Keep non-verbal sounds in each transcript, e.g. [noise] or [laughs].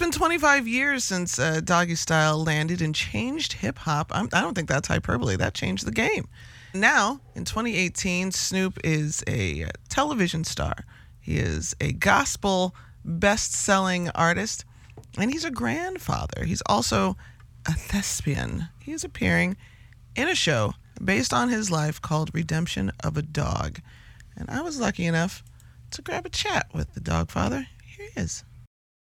been 25 years since uh, Doggystyle landed and changed hip hop. I don't think that's hyperbole. That changed the game. Now, in 2018, Snoop is a television star. He is a gospel best selling artist, and he's a grandfather. He's also a thespian. He is appearing in a show based on his life called Redemption of a Dog. And I was lucky enough to grab a chat with the dog father. Here he is.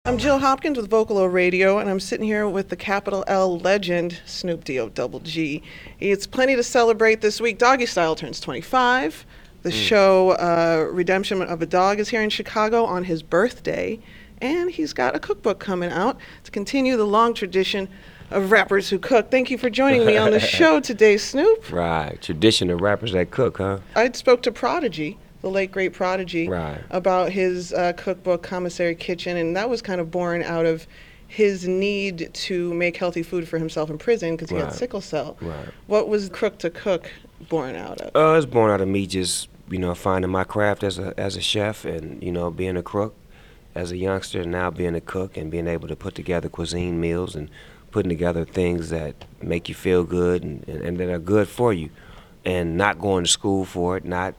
I'm Jill Hopkins with Vocalo Radio, and I'm sitting here with the capital L legend, Snoop D-O double G. It's plenty to celebrate this week. Doggystyle turns 25. The mm. show uh, Redemption of a Dog is here in Chicago on his birthday, and he's got a cookbook coming out to continue the long tradition of rappers who cook. Thank you for joining me on the [laughs] show today, Snoop. Right, tradition of rappers that cook, huh? I spoke to Prodigy the late great Prodigy, right. about his uh, cookbook Commissary Kitchen, and that was kind of born out of his need to make healthy food for himself in prison because he right. had sickle cell. Right. What was Crook to Cook born out of? Uh, was born out of me just you know finding my craft as a as a chef and you know being a crook as a youngster and now being a cook and being able to put together cuisine meals and putting together things that make you feel good and, and, and that are good for you and not going to school for it, not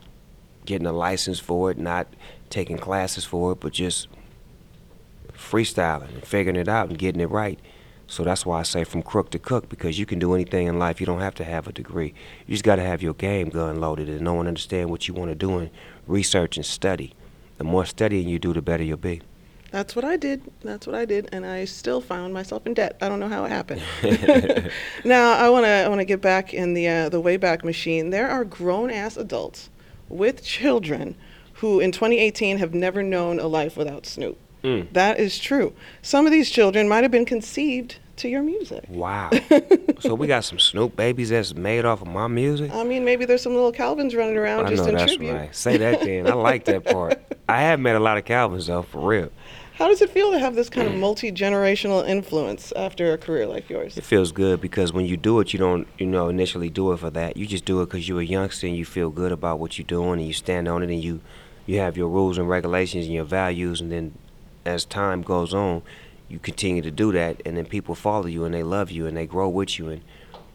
getting a license for it, not taking classes for it, but just freestyling and figuring it out and getting it right. So that's why I say from crook to cook because you can do anything in life. You don't have to have a degree. You just got to have your game gun loaded and know and understand what you want to do and research and study. The more studying you do, the better you'll be. That's what I did. That's what I did, and I still found myself in debt. I don't know how it happened. [laughs] [laughs] now I want to I want to get back in the uh, the Wayback Machine. There are grown ass adults with children who in 2018 have never known a life without Snoop. Mm. That is true. Some of these children might have been conceived to your music. Wow. [laughs] so we got some Snoop babies that's made off of my music? I mean, maybe there's some little Calvins running around I just know, in that's tribute. Right. Say that then. I like that part. [laughs] I have met a lot of Calvins though, for real. How does it feel to have this kind of multi generational influence after a career like yours? It feels good because when you do it, you don't, you know, initially do it for that. You just do it because you're a youngster and you feel good about what you're doing and you stand on it and you, you have your rules and regulations and your values. And then as time goes on, you continue to do that and then people follow you and they love you and they grow with you. And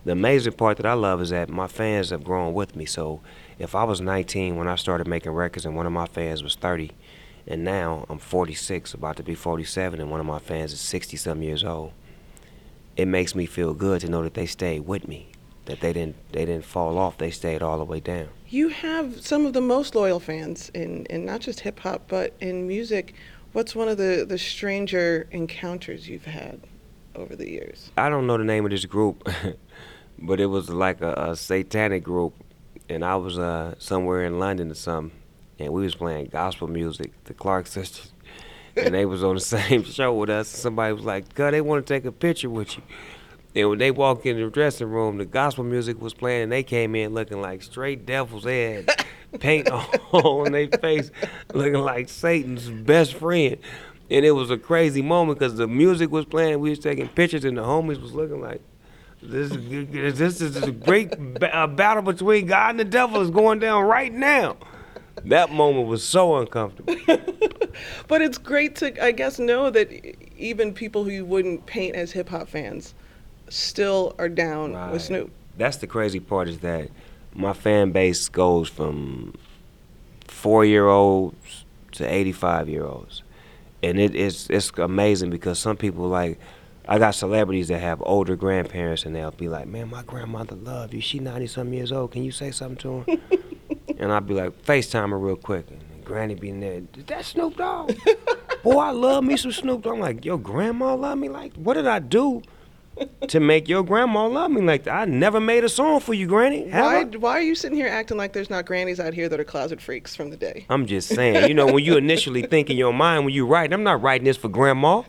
the amazing part that I love is that my fans have grown with me. So if I was 19 when I started making records and one of my fans was 30, and now I'm 46, about to be 47, and one of my fans is 60 some years old. It makes me feel good to know that they stayed with me, that they didn't they didn't fall off. They stayed all the way down. You have some of the most loyal fans in, in not just hip hop, but in music. What's one of the, the stranger encounters you've had over the years? I don't know the name of this group, [laughs] but it was like a, a satanic group, and I was uh, somewhere in London or something and we was playing gospel music, the Clark sisters, and they was on the [laughs] same show with us. Somebody was like, "God, they want to take a picture with you." And when they walked in the dressing room, the gospel music was playing, and they came in looking like straight devils. They had [laughs] paint on their face, looking like Satan's best friend. And it was a crazy moment because the music was playing, we was taking pictures, and the homies was looking like, this is, this is a great battle between God and the devil is going down right now that moment was so uncomfortable. [laughs] but it's great to, I guess, know that even people who you wouldn't paint as hip hop fans still are down right. with Snoop. That's the crazy part is that my fan base goes from four year olds to 85 year olds. And it, it's, it's amazing because some people like, I got celebrities that have older grandparents and they'll be like, man, my grandmother loved you. She 90 some years old. Can you say something to her? [laughs] and I'd be like, FaceTime her real quick. And Granny be in there, that Snoop Dogg? [laughs] Boy, I love me some Snoop Dogg. I'm like, yo, grandma love me like, what did I do to make your grandma love me like that? I never made a song for you, Granny. why, why are you sitting here acting like there's not grannies out here that are closet freaks from the day? I'm just saying, you know, when you initially [laughs] think in your mind when you write, I'm not writing this for grandma.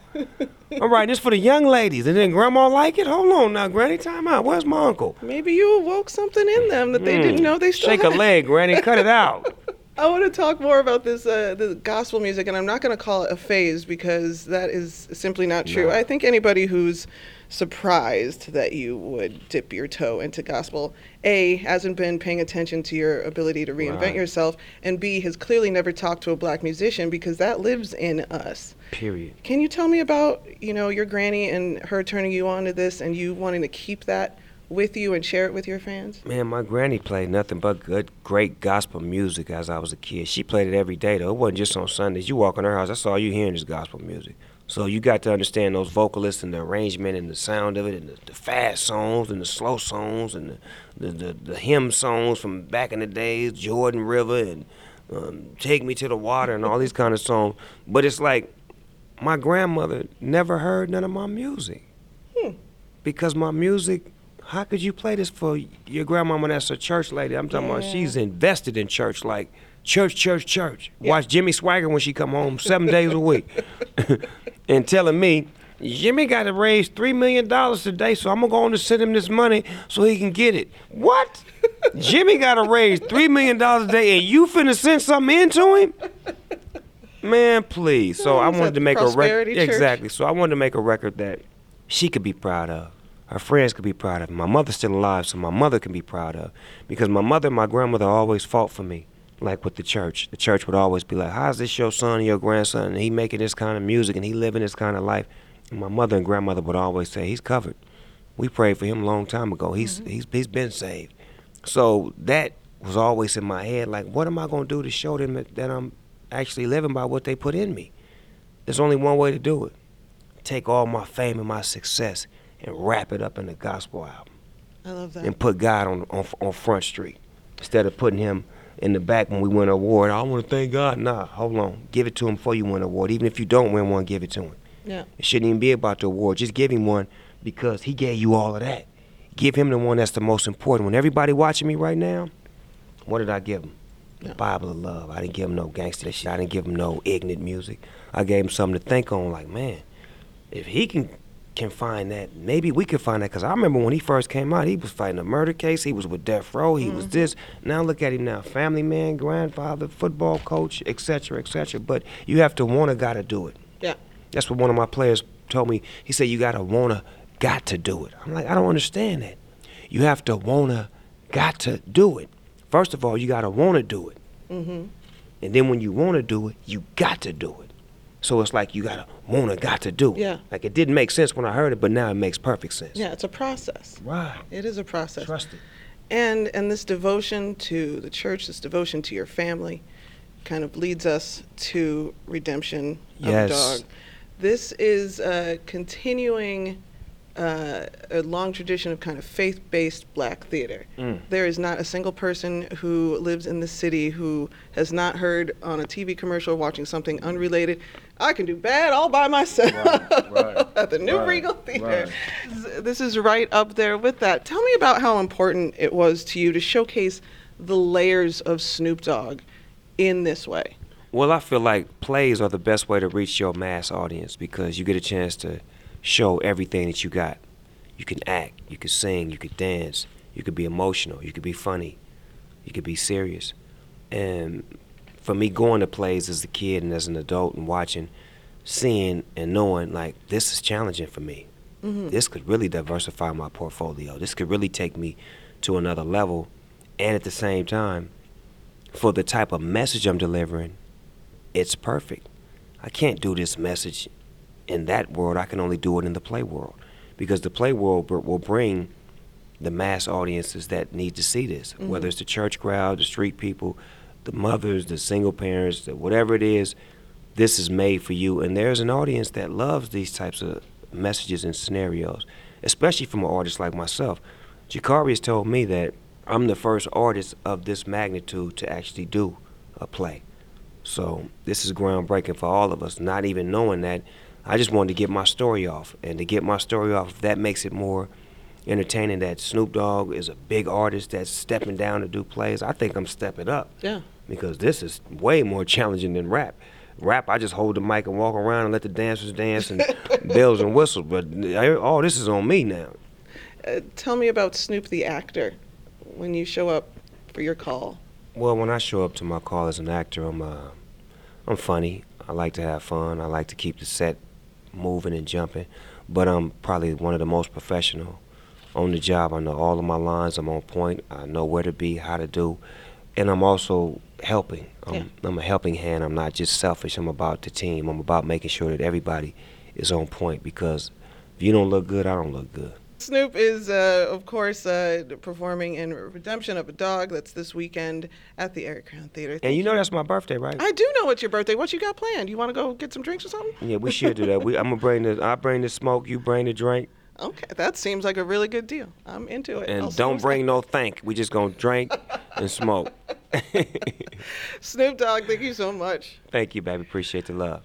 I'm writing this for the young ladies. And then grandma like it? Hold on now, Granny, time out. Where's my uncle? Maybe you awoke something in them that they mm. didn't know they still Shake had. a leg, Granny, cut it out. [laughs] I want to talk more about this uh, the gospel music, and I'm not going to call it a phase because that is simply not true. No. I think anybody who's surprised that you would dip your toe into gospel, A, hasn't been paying attention to your ability to reinvent Right. yourself, and B, has clearly never talked to a black musician because that lives in us. Period. Can you tell me about, you know, your granny and her turning you on to this and you wanting to keep that with you and share it with your fans? Man, my granny played nothing but good, great gospel music as I was a kid. She played it every day, though. It wasn't just on Sundays. You walk in her house, that's all you hearing is gospel music. So you got to understand those vocalists and the arrangement and the sound of it and the, the fast songs and the slow songs and the, the, the, the hymn songs from back in the days, Jordan River and um, Take Me to the Water and all these kind of songs. But it's like my grandmother never heard none of my music Hmm. because my music how could you play this for your grandmama that's a church lady i'm talking about she's invested in church like church church church. Yeah. watch Jimmy Swaggart when she come home seven days a week. [laughs] And telling me jimmy got to raise three million dollars today so i'm gonna go on to send him this money so he can get it. What? [laughs] Jimmy got to raise three million dollars a day and you finna send something into him? Man please. So i wanted to make a record exactly. So i wanted to make a record that she could be proud of. Her friends could be proud of. My mother's still alive, so my mother can be proud of. Because my mother and my grandmother always fought for me, like with the church. The church would always be like, How's this your son or your grandson? And he making this kind of music and he living this kind of life. And my mother and grandmother would always say, He's covered. We prayed for him a long time ago. He's mm-hmm. he's he's been saved. So that was always in my head, like, what am I gonna do to show them that, that I'm actually living by what they put in me? There's only one way to do it take all my fame and my success and wrap it up in a gospel album I love that. and put God on, on on Front Street instead of putting him in the back when we win an award. I want to thank God. Nah, hold on. Give it to him before you win an award. Even if you don't win one, give it to him. Yeah. It shouldn't even be about the award. Just give him one because he gave you all of that. Give him the one that's the most important. When everybody watching me right now, what did I give him? The Yeah. Bible of love. I didn't give him no gangster shit. I didn't give him no ignorant music. I gave him something to think on. Like, man, if he can can find that, maybe we could find that. Cause I remember when he first came out, he was fighting a murder case. He was with Death Row. He was this. Now look at him now, family man, grandfather, football coach, etc., etc. But you have to wanna, gotta do it. Yeah. That's what one of my players told me. He said, You gotta wanna, got to do it. I'm like, I don't understand that. You have to wanna, got to do it. First of all, you gotta wanna do it. Mm-hmm. And then when you wanna do it, you got to do it. So it's like you gotta wanna, got to do it. Yeah. Like it didn't make sense when I heard it, but now it makes perfect sense. Yeah, it's a process. Right. It is a process. Trust it. And and this devotion to the church, this devotion to your family, kind of leads us to redemption of Yes. dog. This is a continuing uh, a long tradition of kind of faith-based black theater. Mm. There is not a single person who lives in the city who has not heard on a TV commercial watching something unrelated. I can do bad all by myself Right, right, [laughs] at the New right, Regal Theater. right. This is- This is right up there with that. Tell me about how important it was to you to showcase the layers of Snoop Dogg in this way. Well, I feel like plays are the best way to reach your mass audience because you get a chance to show everything that you got. You can act, you can sing, you could dance, you could be emotional, you could be funny, you could be serious. And for me going to plays as a kid and as an adult and watching, seeing and knowing like this is challenging for me. Mhm. This could really diversify my portfolio. This could really take me to another level. And at the same time, for the type of message I'm delivering, it's perfect. I can't do this message in that world. I can only do it in the play world because the play world will bring the mass audiences that need to see this, mm-hmm. whether it's the church crowd, the street people, the mothers, the single parents, the whatever it is. This is made for you, and there's an audience that loves these types of messages and scenarios, especially from an artist like myself. Jakari has told me that I'm the first artist of this magnitude to actually do a play. So this is groundbreaking for all of us, not even knowing that. I just wanted to get my story off. And to get my story off, that makes it more entertaining that Snoop Dogg is a big artist that's stepping down to do plays, I think I'm stepping up. Yeah. Because this is way more challenging than rap. Rap, I just hold the mic and walk around and let the dancers dance and [laughs] bells and whistles. But uh, all this is on me now. Uh, tell me about Snoop the actor when you show up for your call. Well, when I show up to my call as an actor, I'm uh, I'm funny. I like to have fun. I like to keep the set moving and jumping. But I'm probably one of the most professional on the job. I know all of my lines. I'm on point. I know where to be, how to do, and I'm also helping. I'm, Yeah. I'm a helping hand. I'm not just selfish. I'm about the team. I'm about making sure that everybody is on point because if you don't look good, I don't look good. Snoop is, uh, of course, uh, performing in Redemption of a Dog. That's this weekend at the Arie Crown Theater. And you know that's my birthday, right? I do know it's your birthday. What you got planned? You want to go get some drinks or something? Yeah, we should do that. We, I'm gonna bring the I bring the smoke, you bring the drink, Okay, that seems like a really good deal. I'm into it. I'll and don't who's bring no thank. We just gonna drink and smoke. [laughs] Snoop Dogg, thank you so much. Thank you, baby. Appreciate the love.